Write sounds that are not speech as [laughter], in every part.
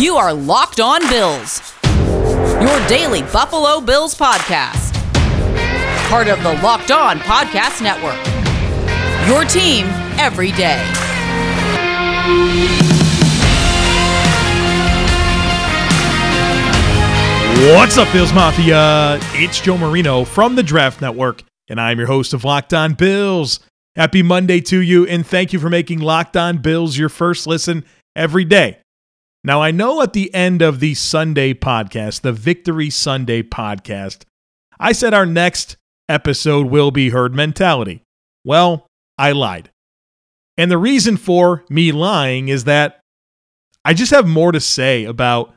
You are Locked On Bills, your daily Buffalo Bills podcast. Part of the Locked On Podcast Network. Your team every day. What's up, Bills Mafia? It's Joe Marino from the Draft Network, and I'm your host of Locked On Bills. Happy Monday to you, and thank you for making Locked On Bills your first listen every day. Now, I know at the end of the Sunday podcast, the Victory Sunday podcast, I said our next episode will be herd mentality. Well, I lied. And the reason for me lying is that I just have more to say about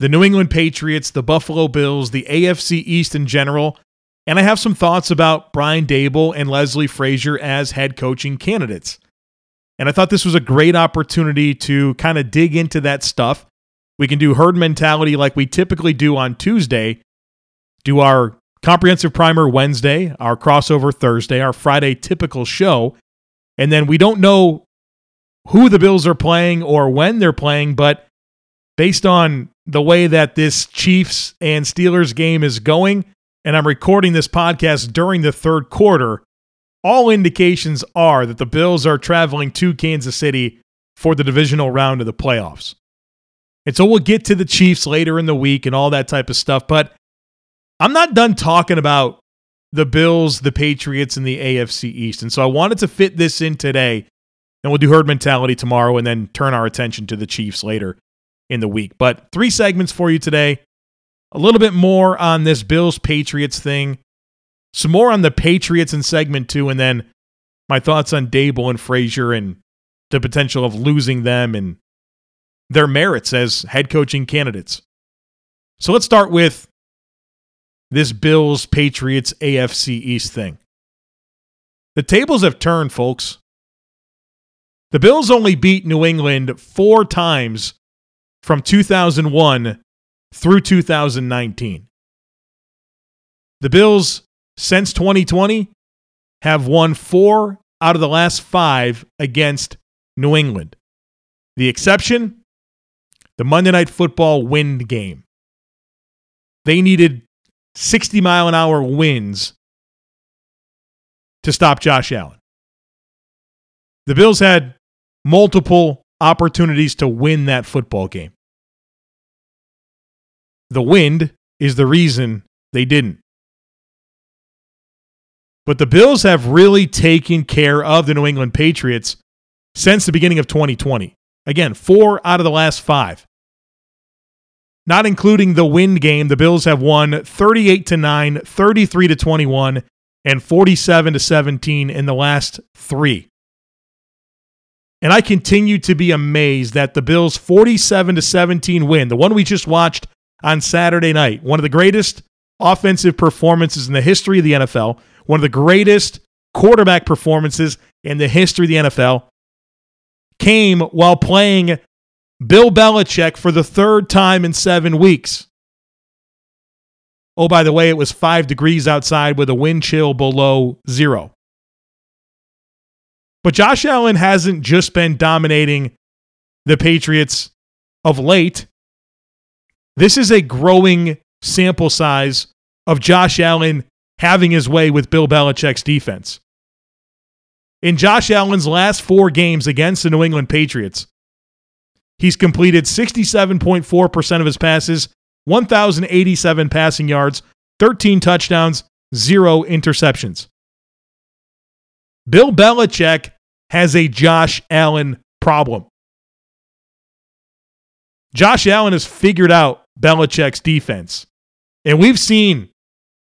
the New England Patriots, the Buffalo Bills, the AFC East in general, and I have some thoughts about Brian Daboll and Leslie Frazier as head coaching candidates. And I thought this was a great opportunity to kind of dig into that stuff. We can do herd mentality like we typically do on Tuesday, do our comprehensive primer Wednesday, our crossover Thursday, our Friday typical show. And then we don't know who the Bills are playing or when they're playing, but based on the way that this Chiefs and Steelers game is going, and I'm recording this podcast during the third quarter, all indications are that the Bills are traveling to Kansas City for the divisional round of the playoffs. And so we'll get to the Chiefs later in the week and all that type of stuff. But I'm not done talking about the Bills, the Patriots, and the AFC East. And so I wanted to fit this in today. And we'll do herd mentality tomorrow and then turn our attention to the Chiefs later in the week. But three segments for you today. A little bit more on this Bills Patriots thing, some more on the Patriots in segment two, and then my thoughts on Daboll and Frazier and the potential of losing them and their merits as head coaching candidates. So let's start with this Bills Patriots AFC East thing. The tables have turned, folks. The Bills only beat New England four times from 2001 through 2019. The Bills, since 2020, have won four out of the last five against New England. The exception, the Monday Night Football wind game. They needed 60 mile an hour winds to stop Josh Allen. The Bills had multiple opportunities to win that football game. The wind is the reason they didn't. But the Bills have really taken care of the New England Patriots since the beginning of 2020. Again, four out of the last five. Not including the wind game, the Bills have won 38 to 9, 33 to 21, and 47 to 17 in the last 3. And I continue to be amazed that the Bills 47 to 17 win, the one we just watched on Saturday night. One of the greatest offensive performances in the history of the NFL, one of the greatest quarterback performances in the history of the NFL, came while playing Bill Belichick for the third time in seven weeks. Oh, by the way, it was five degrees outside with a wind chill below zero. But Josh Allen hasn't just been dominating the Patriots of late. This is a growing sample size of Josh Allen having his way with Bill Belichick's defense. In Josh Allen's last four games against the New England Patriots, he's completed 67.4% of his passes, 1,087 passing yards, 13 touchdowns, zero interceptions. Bill Belichick has a Josh Allen problem. Josh Allen has figured out Belichick's defense. And we've seen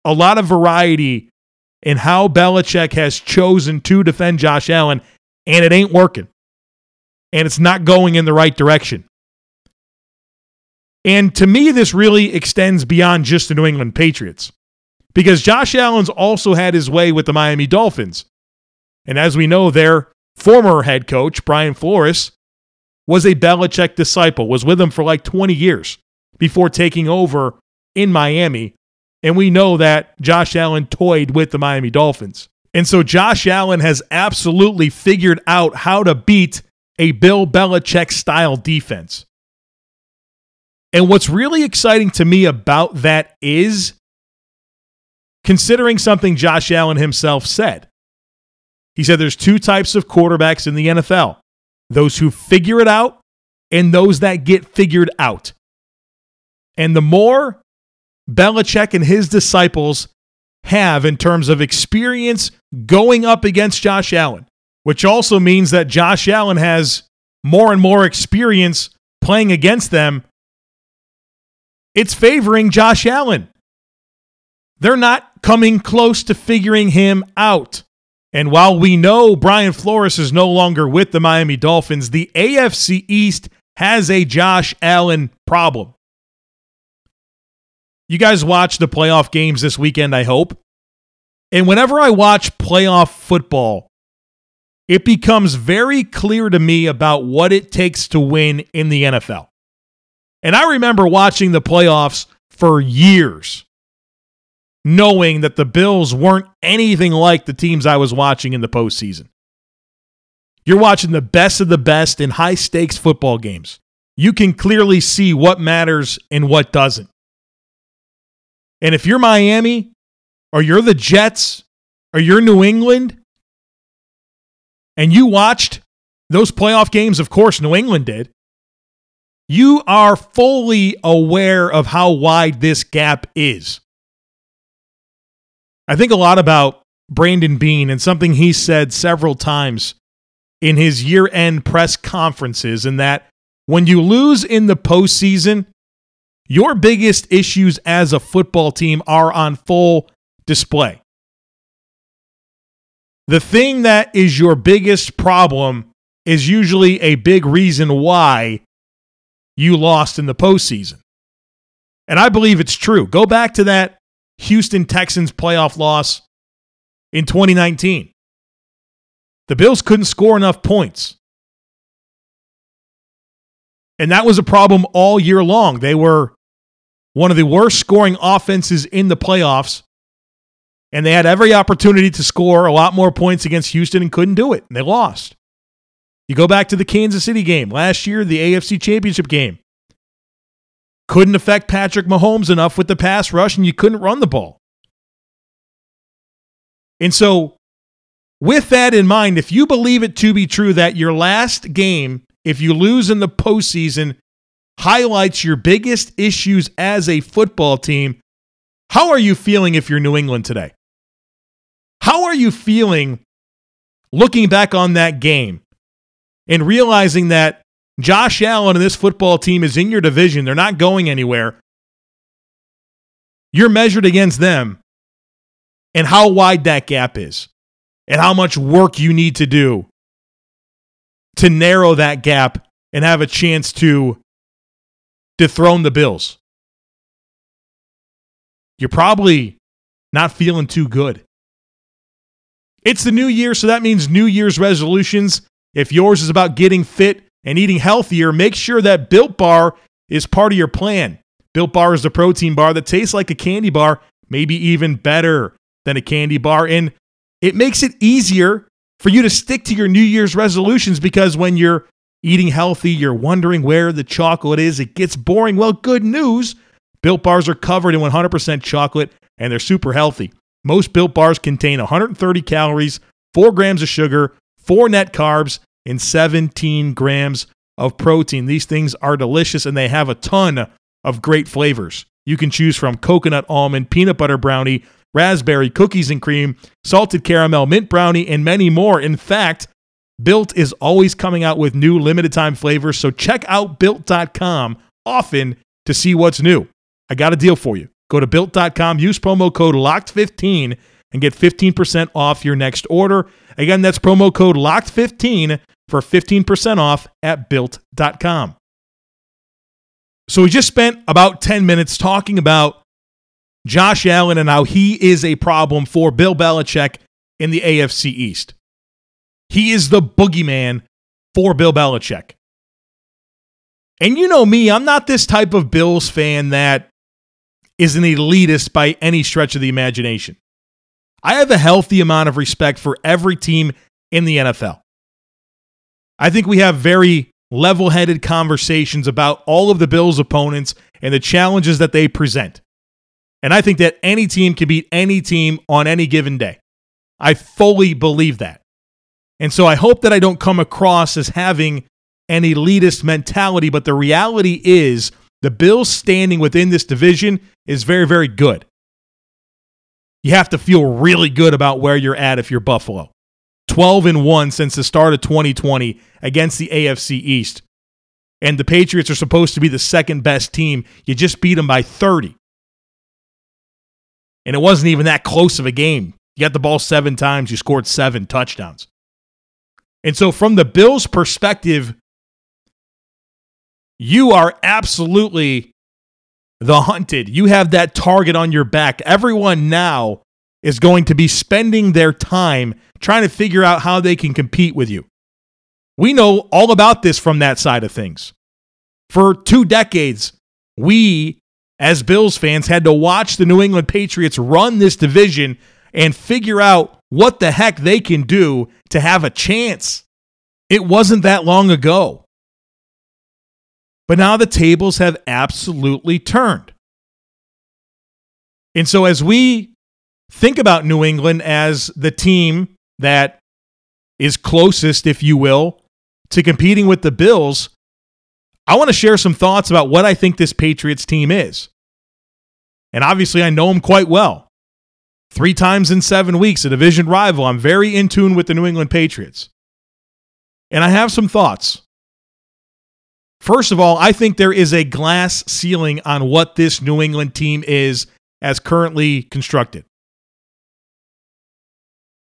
a lot of variety in how Belichick has chosen to defend Josh Allen, and it ain't working. And it's not going in the right direction. And to me, this really extends beyond just the New England Patriots because Josh Allen's also had his way with the Miami Dolphins. And as we know, their former head coach, Brian Flores, was a Belichick disciple, was with him for like 20 years before taking over in Miami. And we know that Josh Allen toyed with the Miami Dolphins. And so Josh Allen has absolutely figured out how to beat a Bill Belichick style defense. And what's really exciting to me about that is considering something Josh Allen himself said. He said there's two types of quarterbacks in the NFL those who figure it out and those that get figured out. And the more Belichick and his disciples have in terms of experience going up against Josh Allen, which also means that Josh Allen has more and more experience playing against them, it's favoring Josh Allen. They're not coming close to figuring him out. And while we know Brian Flores is no longer with the Miami Dolphins, the AFC East has a Josh Allen problem. You guys watch the playoff games this weekend, I hope. And whenever I watch playoff football, it becomes very clear to me about what it takes to win in the NFL. And I remember watching the playoffs for years, knowing that the Bills weren't anything like the teams I was watching in the postseason. You're watching the best of the best in high stakes football games. You can clearly see what matters and what doesn't. And if you're Miami, or you're the Jets, or you're New England, and you watched those playoff games, of course, New England did, you are fully aware of how wide this gap is. I think a lot about Brandon Beane and something he said several times in his year end press conferences, and that when you lose in the postseason, your biggest issues as a football team are on full display. The thing that is your biggest problem is usually a big reason why you lost in the postseason. And I believe it's true. Go back to that Houston Texans playoff loss in 2019. The Bills couldn't score enough points. And that was a problem all year long. They were one of the worst scoring offenses in the playoffs. And they had every opportunity to score a lot more points against Houston and couldn't do it. And they lost. You go back to the Kansas City game last year, the AFC Championship game. Couldn't affect Patrick Mahomes enough with the pass rush, and you couldn't run the ball. And so, with that in mind, if you believe it to be true that your last game, if you lose in the postseason, highlights your biggest issues as a football team, how are you feeling if you're New England today? How are you feeling looking back on that game and realizing that Josh Allen and this football team is in your division, they're not going anywhere. You're measured against them and how wide that gap is and how much work you need to do to narrow that gap and have a chance to dethrone the Bills. You're probably not feeling too good. It's the new year, so that means New Year's resolutions. If yours is about getting fit and eating healthier, make sure that Built Bar is part of your plan. Built Bar is the protein bar that tastes like a candy bar, maybe even better than a candy bar. And it makes it easier for you to stick to your New Year's resolutions because when you're eating healthy, you're wondering where the chocolate is, it gets boring. Well, good news Built Bars are covered in 100% chocolate and they're super healthy. Most Built Bars contain 130 calories, 4 grams of sugar, 4 net carbs, and 17 grams of protein. These things are delicious and they have a ton of great flavors. You can choose from coconut almond, peanut butter brownie, raspberry, cookies and cream, salted caramel, mint brownie, and many more. In fact, Built is always coming out with new limited time flavors, so check out built.com often to see what's new. I got a deal for you. Go to built.com, use promo code LOCKED15 and get 15% off your next order. Again, that's promo code LOCKED15 for 15% off at built.com. So we just spent about 10 minutes talking about Josh Allen and how he is a problem for Bill Belichick in the AFC East. He is the boogeyman for Bill Belichick. And you know me, I'm not this type of Bills fan that is an elitist by any stretch of the imagination. I have a healthy amount of respect for every team in the NFL. I think we have very level headed conversations about all of the Bills' opponents and the challenges that they present. And I think that any team can beat any team on any given day. I fully believe that. And so I hope that I don't come across as having an elitist mentality, but the reality is the Bills standing within this division is very, very good. You have to feel really good about where you're at if you're Buffalo. 12 and 1 since the start of 2020 against the AFC East. And the Patriots are supposed to be the second best team. You just beat them by 30. And it wasn't even that close of a game. You got the ball seven times, you scored seven touchdowns. And so, from the Bills' perspective, you are absolutely the hunted. You have that target on your back. Everyone now is going to be spending their time trying to figure out how they can compete with you. We know all about this from that side of things. For two decades, we, as Bills fans, had to watch the New England Patriots run this division and figure out what the heck they can do to have a chance. It wasn't that long ago. But now the tables have absolutely turned. And so, as we think about New England as the team that is closest, if you will, to competing with the Bills, I want to share some thoughts about what I think this Patriots team is. And obviously, I know them quite well. Three times in seven weeks, a division rival. I'm very in tune with the New England Patriots. And I have some thoughts. First of all, I think there is a glass ceiling on what this New England team is as currently constructed.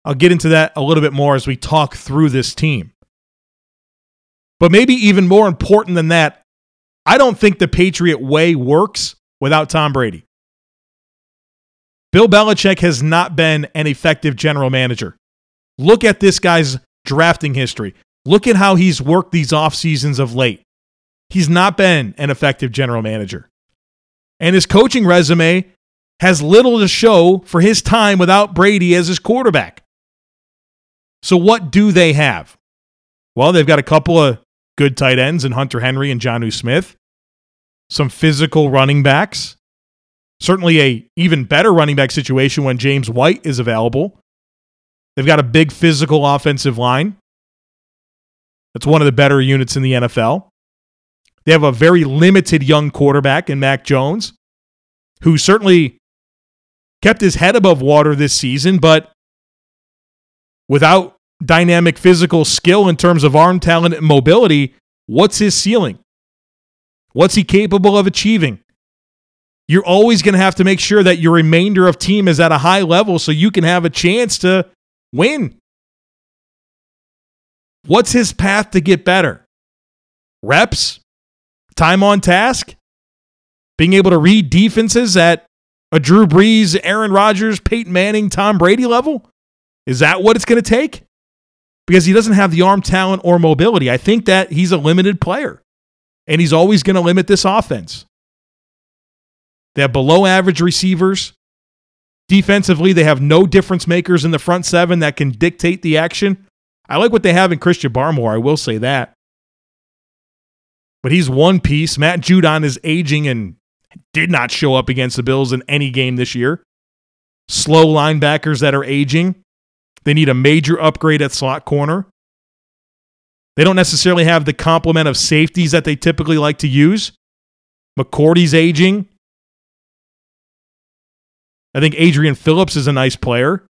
I'll get into that a little bit more as we talk through this team. But maybe even more important than that, I don't think the Patriot way works without Tom Brady. Bill Belichick has not been an effective general manager. Look at this guy's drafting history. Look at how he's worked these off seasons of late. He's not been an effective general manager. And his coaching resume has little to show for his time without Brady as his quarterback. So, what do they have? Well, they've got a couple of good tight ends in Hunter Henry and Jonnu Smith, some physical running backs, certainly a even better running back situation when James White is available. They've got a big physical offensive line. That's one of the better units in the NFL. They have a very limited young quarterback in Mac Jones, who certainly kept his head above water this season, but without dynamic physical skill in terms of arm talent and mobility, what's his ceiling? What's he capable of achieving? You're always going to have to make sure that your remainder of team is at a high level so you can have a chance to win. What's his path to get better? Reps? Time on task? Being able to read defenses at a Drew Brees, Aaron Rodgers, Peyton Manning, Tom Brady level? Is that what it's going to take? Because he doesn't have the arm talent or mobility. I think that he's a limited player, and he's always going to limit this offense. They have below average receivers. Defensively, they have no difference makers in the front seven that can dictate the action. I like what they have in Christian Barmore, I will say that. But he's one piece. Matt Judon is aging and did not show up against the Bills in any game this year. Slow linebackers that are aging. They need a major upgrade at slot corner. They don't necessarily have the complement of safeties that they typically like to use. McCourty's aging. I think Adrian Phillips is a nice player,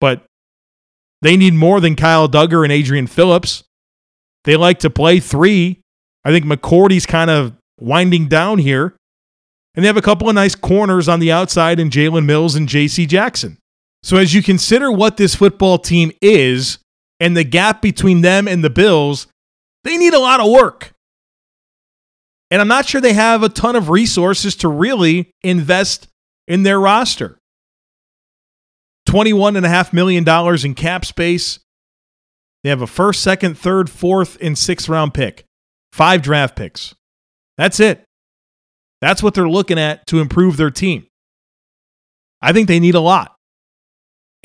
but they need more than Kyle Dugger and Adrian Phillips. They like to play three. I think McCourty's kind of winding down here. And they have a couple of nice corners on the outside in Jalen Mills and JC Jackson. So, as you consider what this football team is and the gap between them and the Bills, they need a lot of work. And I'm not sure they have a ton of resources to really invest in their roster. $21.5 million in cap space. They have a first, second, third, fourth, and sixth round pick, five draft picks. That's it. That's what they're looking at to improve their team. I think they need a lot.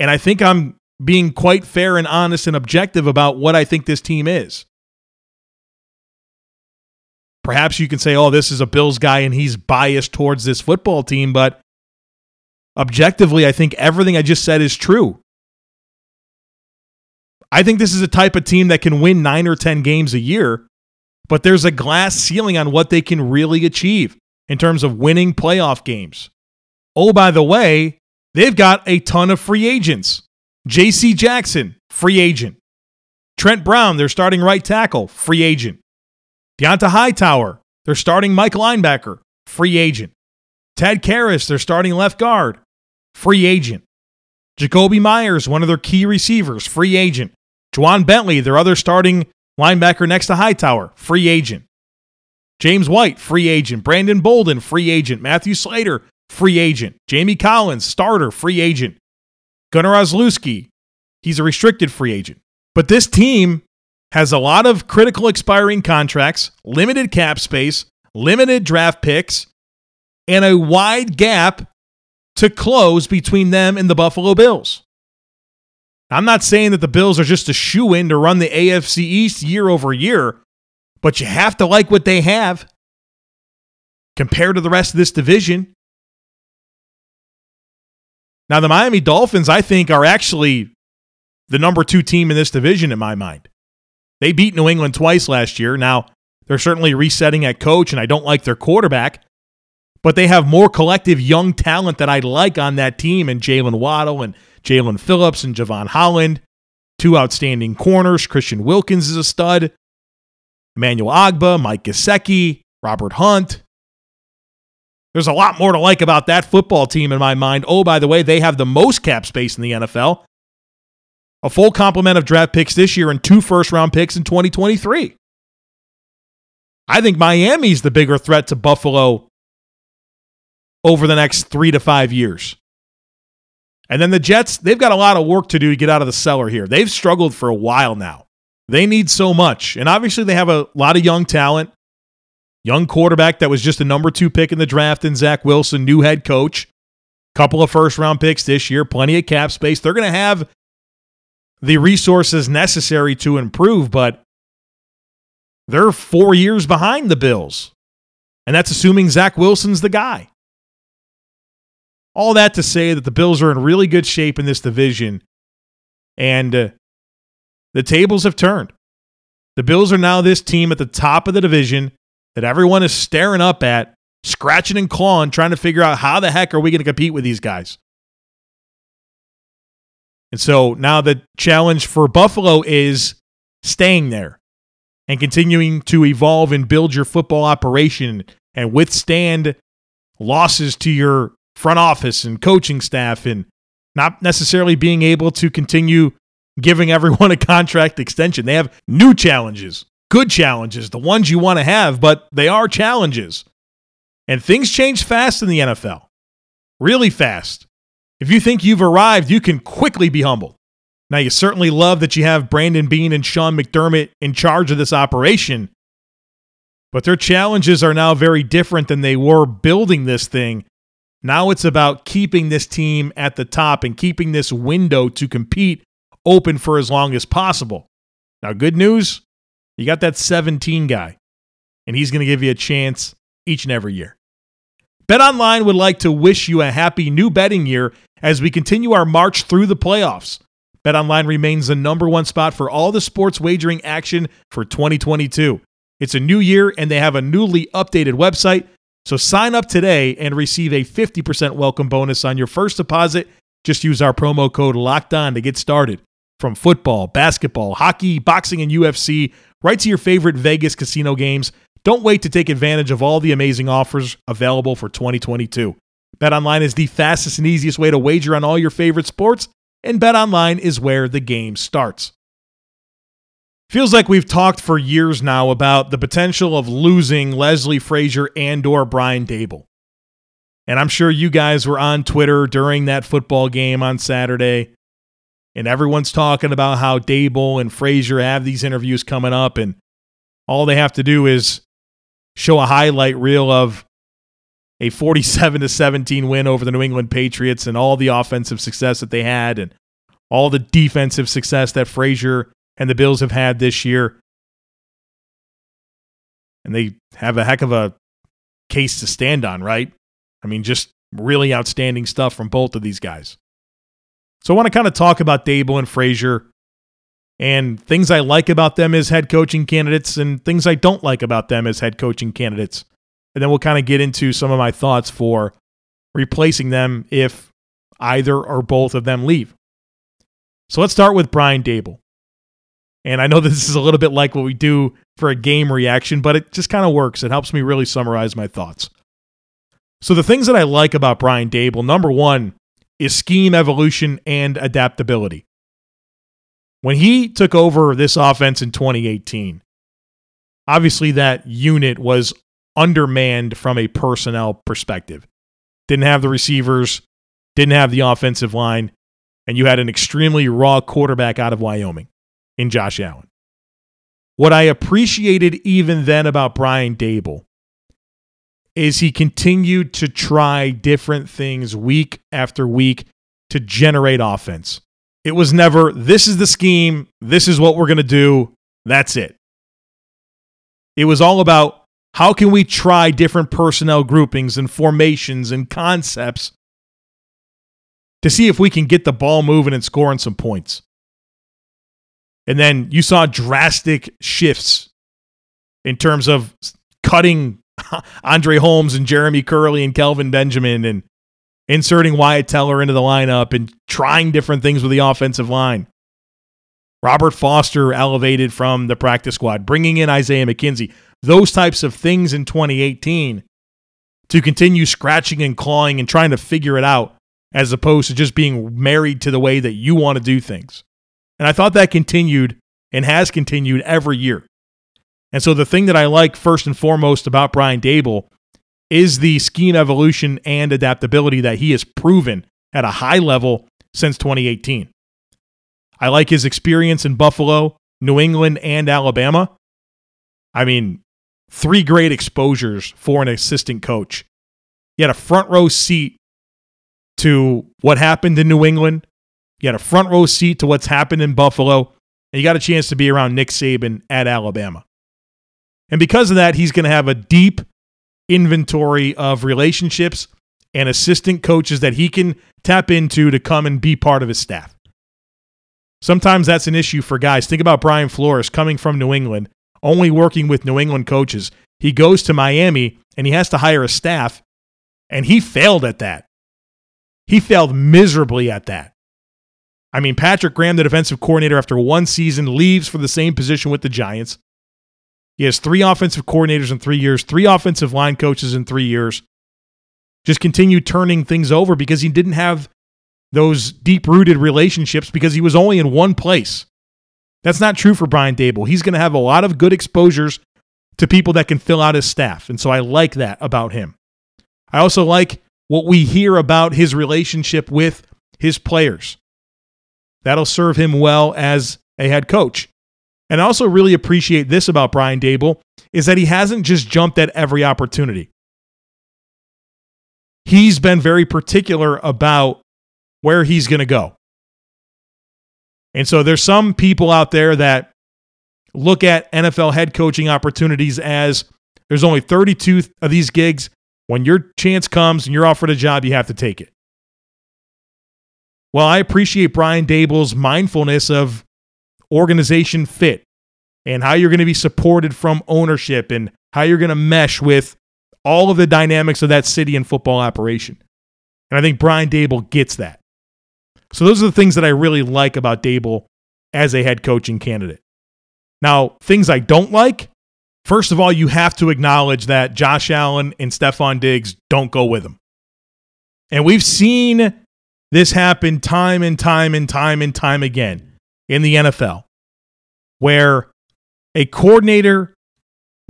And I think I'm being quite fair and honest and objective about what I think this team is. perhaps you can say, oh, this is a Bills guy and he's biased towards this football team, but objectively, I think everything I just said is true. I think this is a type of team that can win nine or 10 games a year, but there's a glass ceiling on what they can really achieve in terms of winning playoff games. Oh, by the way, they've got a ton of free agents. J.C. Jackson, free agent. Trent Brown, their starting right tackle, free agent. Dont'a Hightower, their starting Mike linebacker, free agent. Ted Karras, their starting left guard, free agent. Jakobi Meyers, one of their key receivers, free agent. Ja'Whaun Bentley, their other starting linebacker next to Hightower, free agent. James White, free agent. Brandon Bolden, free agent. Matthew Slater, free agent. Jamie Collins, starter, free agent. Gunner Olszewski, he's a restricted free agent. But this team has a lot of critical expiring contracts, limited cap space, limited draft picks, and a wide gap to close between them and the Buffalo Bills. I'm not saying that the Bills are just a shoe in to run the AFC East year over year, but you have to like what they have compared to the rest of this division. Now, the Miami Dolphins, I think, are actually the number two team in this division in my mind. They beat New England twice last year. Now, they're certainly resetting at coach, and I don't like their quarterback, but they have more collective young talent that I like on that team, and Jaylen Waddle and Jaelan Phillips and Jevon Holland, two outstanding corners. Christian Wilkins is a stud. Emmanuel Ogbah, Mike Gesicki, Robert Hunt. There's a lot more to like about that football team in my mind. Oh, by the way, they have the most cap space in the NFL. A full complement of draft picks this year and two first round picks in 2023. I think Miami's the bigger threat to Buffalo over the next three to five years. And then the Jets, they've got a lot of work to do to get out of the cellar here. They've struggled for a while now. They need so much. And obviously, they have a lot of young talent. Young quarterback that was just a number two pick in the draft in Zach Wilson, new head coach. Couple of first round picks this year, plenty of cap space. They're going to have the resources necessary to improve, but they're four years behind the Bills. And that's assuming Zach Wilson's the guy. All that to say that the Bills are in really good shape in this division. And uh, the tables have turned. The Bills are now this team at the top of the division that everyone is staring up at, scratching and clawing, trying to figure out how the heck are we going to compete with these guys. And so now the challenge for Buffalo is staying there and continuing to evolve and build your football operation and withstand losses to your front office and coaching staff and not necessarily being able to continue giving everyone [laughs] a contract extension. They have new challenges, good challenges, the ones you want to have, but they are challenges. And things change fast in the NFL, really fast. If you think you've arrived, you can quickly be humbled. Now, you certainly love that you have Brandon Beane and Sean McDermott in charge of this operation, but their challenges are now very different than they were building this thing now it's about keeping this team at the top and keeping this window to compete open for as long as possible. Now, good news you got that 17 guy, and he's going to give you a chance each and every year. BetOnline would like to wish you a happy new betting year as we continue our march through the playoffs. BetOnline remains the number one spot for all the sports wagering action for 2022. It's a new year, and they have a newly updated website so sign up today and receive a 50% welcome bonus on your first deposit. Just use our promo code locked on to get started. From football, basketball, hockey, boxing, and UFC, right to your favorite Vegas casino games. Don't wait to take advantage of all the amazing offers available for 2022. BetOnline is the fastest and easiest way to wager on all your favorite sports, and BetOnline is where the game starts. Feels like we've talked for years now about the potential of losing Leslie Frazier and or Brian Daboll. And I'm sure you guys were on Twitter during that football game on Saturday. And everyone's talking about how Daboll and Frazier have these interviews coming up. And all they have to do is show a highlight reel of a 47 to 17 win over the New England Patriots and all the offensive success that they had and all the defensive success that Frazier and the Bills have had this year. and they have a heck of a case to stand on, right? I mean, just really outstanding stuff from both of these guys. So I want to kind of talk about Daboll and Frazier and things I like about them as head coaching candidates and things I don't like about them as head coaching candidates. And then we'll kind of get into some of my thoughts for replacing them if either or both of them leave. So let's start with Brian Daboll. And I know [laughs] this is a little bit like what we do for a game reaction, but it just kind of works. It helps me really summarize my thoughts. So, the things that I like about Brian Daboll number one is scheme evolution and adaptability. When he took over this offense in 2018, obviously that unit was undermanned from a personnel perspective. Didn't have the receivers, didn't have the offensive line, and you had an extremely raw quarterback out of Wyoming in Josh Allen. What I appreciated even then about Brian Daboll is he continued to try different things week after week to generate offense. It was never, this is the scheme, this is what we're going to do, that's it. It was all about how can we try different personnel groupings and formations and concepts to see if we can get the ball moving and scoring some points. And then you saw drastic shifts in terms of cutting [laughs] Andre Holmes and Jeremy Kerley and Kelvin Benjamin and inserting Wyatt Teller into the lineup and trying different things with the offensive line. Robert Foster elevated from the practice squad, bringing in Isaiah McKenzie. Those types of things in 2018 to continue scratching and clawing and trying to figure it out as opposed to just being married to the way that you want to do things. And I thought that continued and has continued every year. And so the thing that I like first and foremost about Brian Daboll is the scheme evolution and adaptability that he has proven at a high level since 2018. I like his experience in Buffalo, New England, and Alabama. I mean, three great exposures for an assistant coach. He had a front row seat to what happened in New England, you had a front row seat to what's happened in Buffalo, and you got a chance to be around Nick Saban at Alabama. And because of that, he's going to have a deep inventory of relationships and assistant coaches that he can tap into to come and be part of his staff. Sometimes that's an issue for guys. Think about Brian Flores coming from New England, only working with New England coaches. He goes to Miami and he has to hire a staff, and he failed at that. He failed miserably at that. I mean, Patrick Graham, the defensive coordinator, after one season, leaves for the same position with the Giants. He has three offensive coordinators in three years, three offensive line coaches in three years. Just continued turning things over because he didn't have those deep rooted relationships because he was only in one place. That's not true for Brian Daboll. He's going to have a lot of good exposures to people that can fill out his staff. And so I like that about him. I also like what we hear about his relationship with his players. That'll serve him well as a head coach. And I also really appreciate this about Brian Daboll is that he hasn't just jumped at every opportunity. He's been very particular about where he's going to go. And so there's some people out there that look at NFL head coaching opportunities as there's only 32 of these gigs. When your chance comes and you're offered a job, you have to take it. Well, I appreciate Brian Daboll's mindfulness of organization fit and how you're going to be supported from ownership and how you're going to mesh with all of the dynamics of that city and football operation. And I think Brian Daboll gets that. So those are the things that I really like about Daboll as a head coaching candidate. Now, things I don't like, first of all, you have to acknowledge that Josh Allen and Stefon Diggs don't go with him. And we've seen this happened time and time and time and time again in the NFL, where a coordinator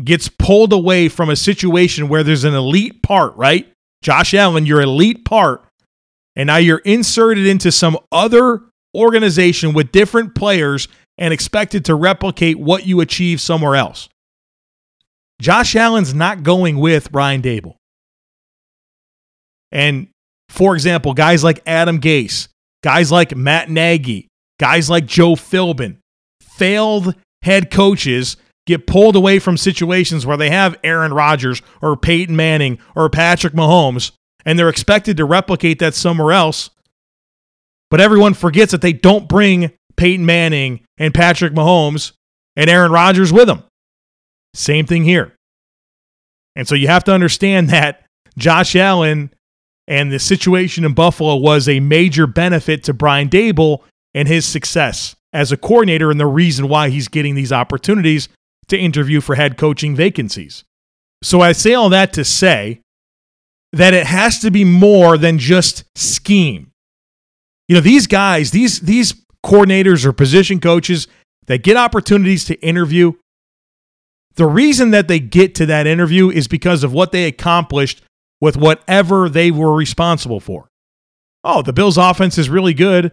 gets pulled away from a situation where there's an elite part, right? Josh Allen, your elite part, and now you're inserted into some other organization with different players and expected to replicate what you achieve somewhere else. Josh Allen's not going with Brian Daboll. And for example, guys like Adam Gase, guys like Matt Nagy, guys like Joe Philbin, failed head coaches get pulled away from situations where they have Aaron Rodgers or Peyton Manning or Patrick Mahomes and they're expected to replicate that somewhere else. But everyone forgets that they don't bring Peyton Manning and Patrick Mahomes and Aaron Rodgers with them. Same thing here. And so you have to understand [laughs] that Josh Allen and the situation in Buffalo was a major benefit to Brian Daboll and his success as a coordinator and the reason why he's getting these opportunities to interview for head coaching vacancies. So I say all that to say that it has to be more than just scheme. You know, these guys, these these coordinators or position coaches that get opportunities to interview, the reason that they get to that interview is because of what they accomplished with whatever they were responsible for. Oh, the Bills offense is really good.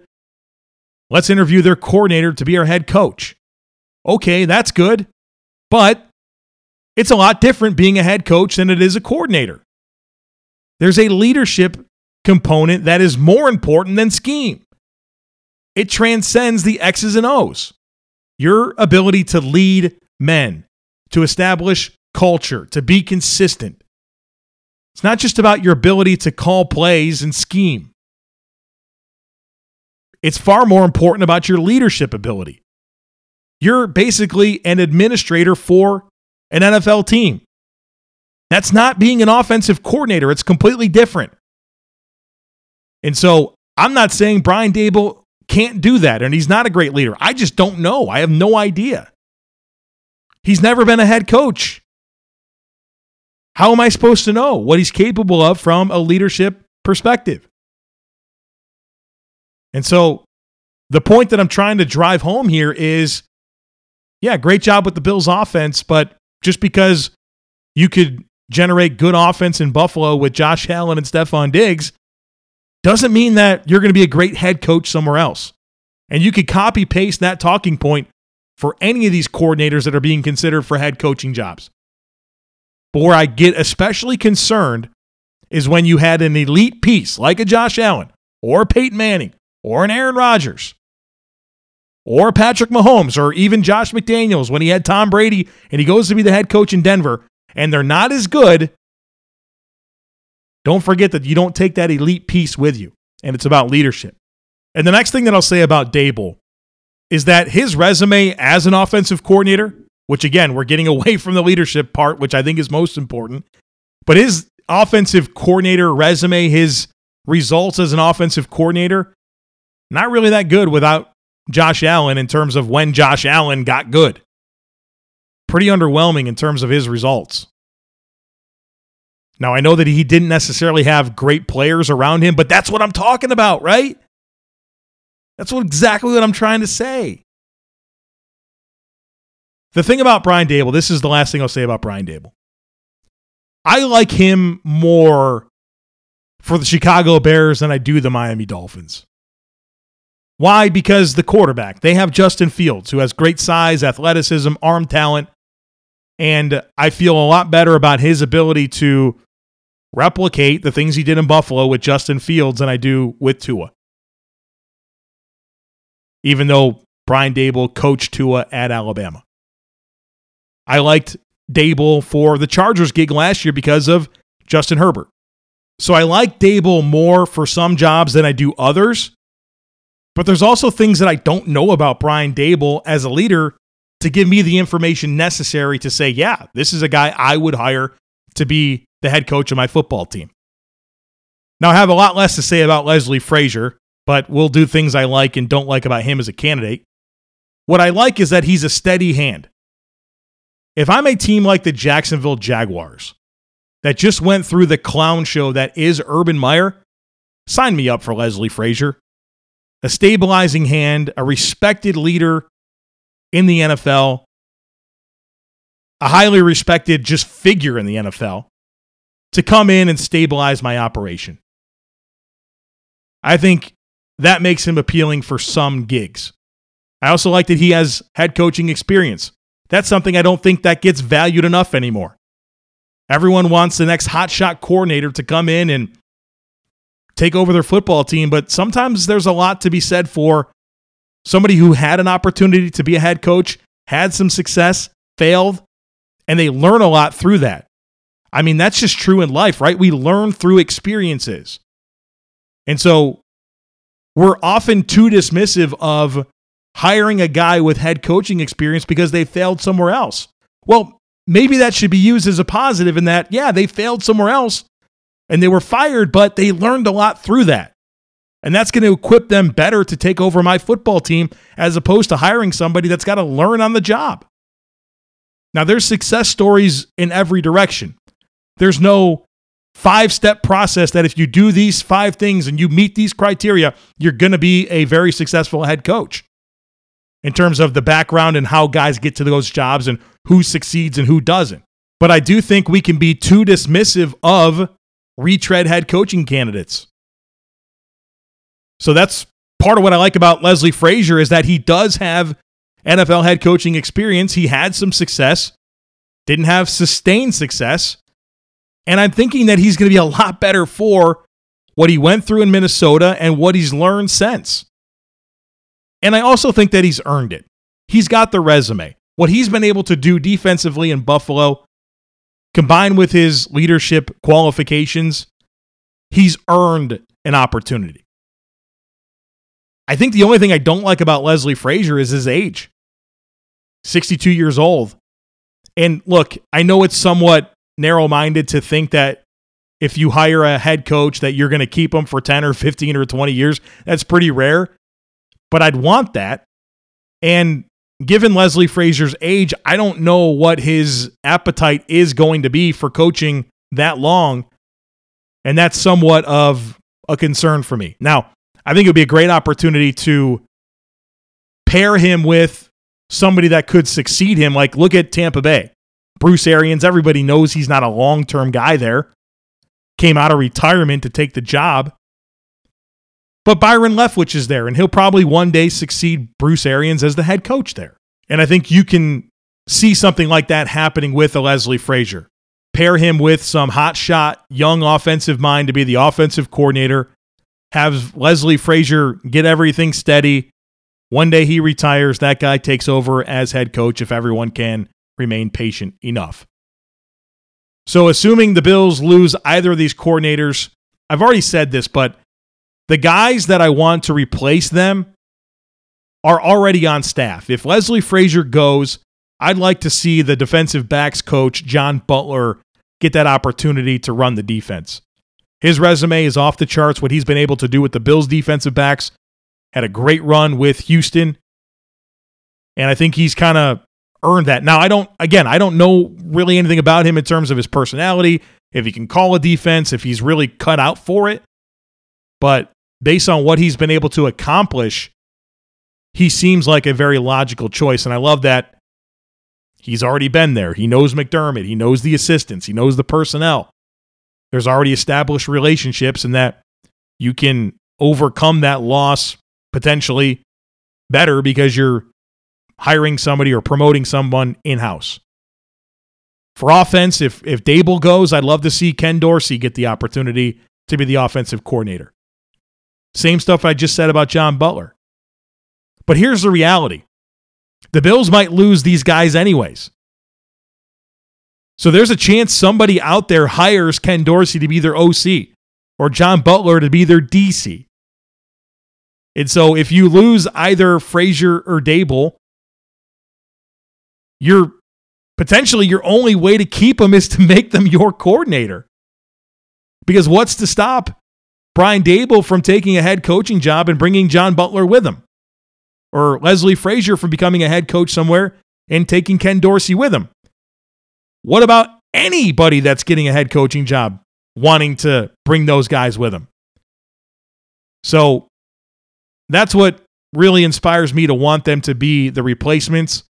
Let's interview their coordinator to be our head coach. Okay, that's good. But it's a lot different being a head coach than it is a coordinator. There's a leadership component that is more important than scheme. It transcends the X's and O's. Your ability to lead men, to establish culture, to be consistent. It's not just about your ability to call plays and scheme. It's far more important about your leadership ability. You're basically an administrator for an NFL team. That's not being an offensive coordinator. It's completely different. And so I'm not saying Brian Daboll can't do that and he's not a great leader. I just don't know. I have no idea. He's never been a head coach. How am I supposed to know what he's capable of from a leadership perspective? And so the point that I'm trying to drive home here is yeah, great job with the Bills offense, but just because you could generate good offense in Buffalo with Josh Allen and Stefon Diggs doesn't mean that you're going to be a great head coach somewhere else. And you could copy paste that talking point for any of these coordinators that are being considered for head coaching jobs. But where I get especially concerned is when you had an elite piece like a Josh Allen or a Peyton Manning or an Aaron Rodgers or Patrick Mahomes or even Josh McDaniels when he had Tom Brady and he goes to be the head coach in Denver and they're not as good, don't forget that you don't take that elite piece with you. And it's about leadership. And the next thing that I'll say about Daboll is that his resume as an offensive coordinator, which again, we're getting [laughs] away from the leadership part, which I think is most important, but his offensive coordinator resume, his results as an offensive coordinator, not really that good without Josh Allen in terms of when Josh Allen got good pretty underwhelming in terms of his results. Now, I know that he didn't necessarily have great players around him, but that's what I'm talking about, right? That's what exactly what I'm trying to say. The thing about Brian Daboll, this is the last thing I'll say about Brian Daboll. I like him more for the Chicago Bears than I do the Miami Dolphins. Why? Because the quarterback, they have Justin Fields, who has great size, athleticism, arm talent, and I feel a lot better about his ability to replicate the things he did in Buffalo with Justin Fields than I do with Tua. Even though Brian Daboll coached Tua at Alabama. I liked Daboll for the Chargers gig last year because of Justin Herbert. So I like Daboll more for some jobs than I do others. But there's also things that I don't know about Brian Daboll as a leader to give me the information necessary to say, yeah, this is a guy I would hire to be the head coach of my football team. Now, I have a lot less to say about Leslie Frazier, but we'll do things I like and don't like about him as a candidate. What I like is that he's a steady hand. If I'm a team like the Jacksonville Jaguars that just went through the clown show that is Urban Meyer, sign me up for Leslie Frazier. A stabilizing hand, a respected leader in the NFL, a highly respected just figure in the NFL, to come in and stabilize my operation. I think that makes him appealing for some gigs. I also like that he has head coaching experience. That's something I don't think that gets valued enough anymore. Everyone wants the next hotshot coordinator to come in and take over their football team, but sometimes there's a lot to be said for somebody who had an opportunity to be a head coach, had some success, failed, and they learn a lot through that. I mean, that's just true in life, right? We learn through experiences. And so we're often too dismissive of hiring a guy with head coaching experience because they failed somewhere else. Well, maybe that should be used as a positive in that, yeah, they failed somewhere else and they were fired, but they learned a lot through that. And that's going to equip them better to take over my football team as opposed to hiring somebody that's got to learn on the job. Now, there's success stories in every direction. There's no five step process that if you do these five things and you meet these criteria, you're going to be a very successful head coach in terms of the background and how guys get to those jobs and who succeeds and who doesn't. But I do think we can be too dismissive of retread head coaching candidates. So that's part of what I like about Leslie Frazier is that he does have NFL head coaching experience. He had some success, didn't have sustained success. And I'm thinking that he's going to be a lot better for what he went through in Minnesota and what he's learned since. And I also think that he's earned it. He's got the resume. What he's been able to do defensively in Buffalo, combined with his leadership qualifications, he's earned an opportunity. I think the only thing I don't like about Leslie Frazier is his age 62 years old. And look, I know it's somewhat narrow minded to think that if you hire a head coach that you're going to keep him for 10 or 15 or 20 years. That's pretty rare, but I'd want that. And given Leslie Frazier's age, I don't know what his appetite is going to be for coaching that long. And that's somewhat of a concern for me. Now, I think it would be a great opportunity to pair him with somebody that could succeed him. Like, look at Tampa Bay. Bruce Arians, everybody knows he's not a long term guy there. Came out of retirement to take the job. But Byron Leftwich is there, and he'll probably one day succeed Bruce Arians as the head coach there. And I think you can see something like that happening with a Leslie Frazier. Pair him with some hotshot young offensive mind to be the offensive coordinator have Leslie Frazier get everything steady. One day he retires, that guy takes over as head coach if everyone can remain patient enough. So, assuming the Bills lose either of these coordinators, I've already said this, but the guys that I want to replace them are already on staff. If Leslie Frazier goes, I'd like to see the defensive backs coach, John Butler, get that opportunity to run the defense. His resume is off the charts, what he's been able to do with the Bills defensive backs. Had a great run with Houston. And I think he's kind of earned that. Now, I don't, again, I don't know really anything about him in terms of his personality, if he can call a defense, if he's really cut out for it. But based on what he's been able to accomplish, he seems like a very logical choice. And I love that he's already been there. He knows McDermott, he knows the assistants, he knows the personnel there's already established relationships and that you can overcome that loss potentially better because you're hiring somebody or promoting someone in house. For offense, if if Daboll goes, I'd love to see Ken Dorsey get the opportunity to be the offensive coordinator. Same stuff I just said about John Butler. But here's the reality. The Bills might lose these guys anyways. So there's a chance somebody out there hires Ken Dorsey to be their OC or John Butler to be their DC. And so if you lose either Frazier or Daboll, you're potentially your only way to keep them is to [laughs] make them your coordinator. Because what's to stop Brian Daboll from taking a head coaching job and bringing John Butler with him? Or Leslie Frazier from becoming a head coach somewhere and taking Ken Dorsey with him? What about anybody that's getting a head coaching job wanting to bring those guys with them? So that's what really inspires me to want them to be the replacements.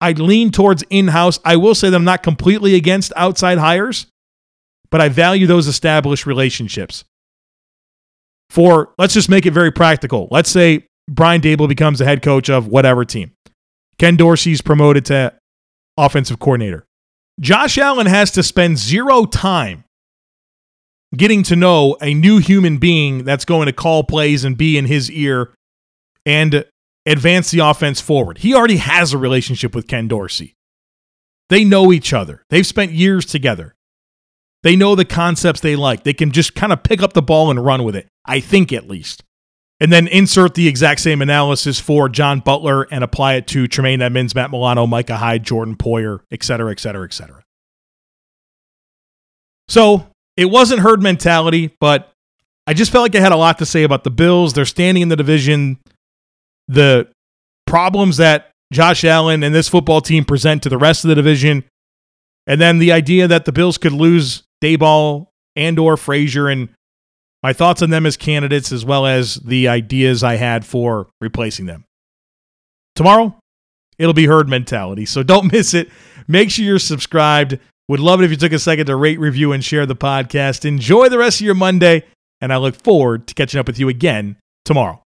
I lean towards in house. I will say that I'm not completely against outside hires, but I value those established relationships. For let's just make it very practical. Let's say Brian Daboll becomes the head coach of whatever team. Ken Dorsey's promoted to offensive coordinator. Josh Allen has to spend zero time getting to know a new human being that's going to call plays and be in his ear and advance the offense forward. He already has a relationship with Ken Dorsey. They know each other. They've spent years together. They know the concepts they like. They can just kind of pick up the ball and run with it. I think at least. And then insert the exact same analysis for John Butler and apply it to Tremaine Edmunds, Matt Milano, Micah Hyde, Jordan Poyer, et cetera, et cetera, et cetera. So it wasn't herd mentality, but I just felt like I had a lot to say about the Bills. They're standing in the division, the problems that Josh Allen and this football team present to the rest of the division, and then the idea that the Bills could lose Daboll and or Frazier and my thoughts on them as candidates as well as the ideas I had for replacing them. Tomorrow, it'll be herd mentality, so don't [laughs] miss it. Make sure you're subscribed. Would love it if you took a second to rate, review, and share the podcast. Enjoy the rest of your Monday, and I look forward to catching up with you again tomorrow.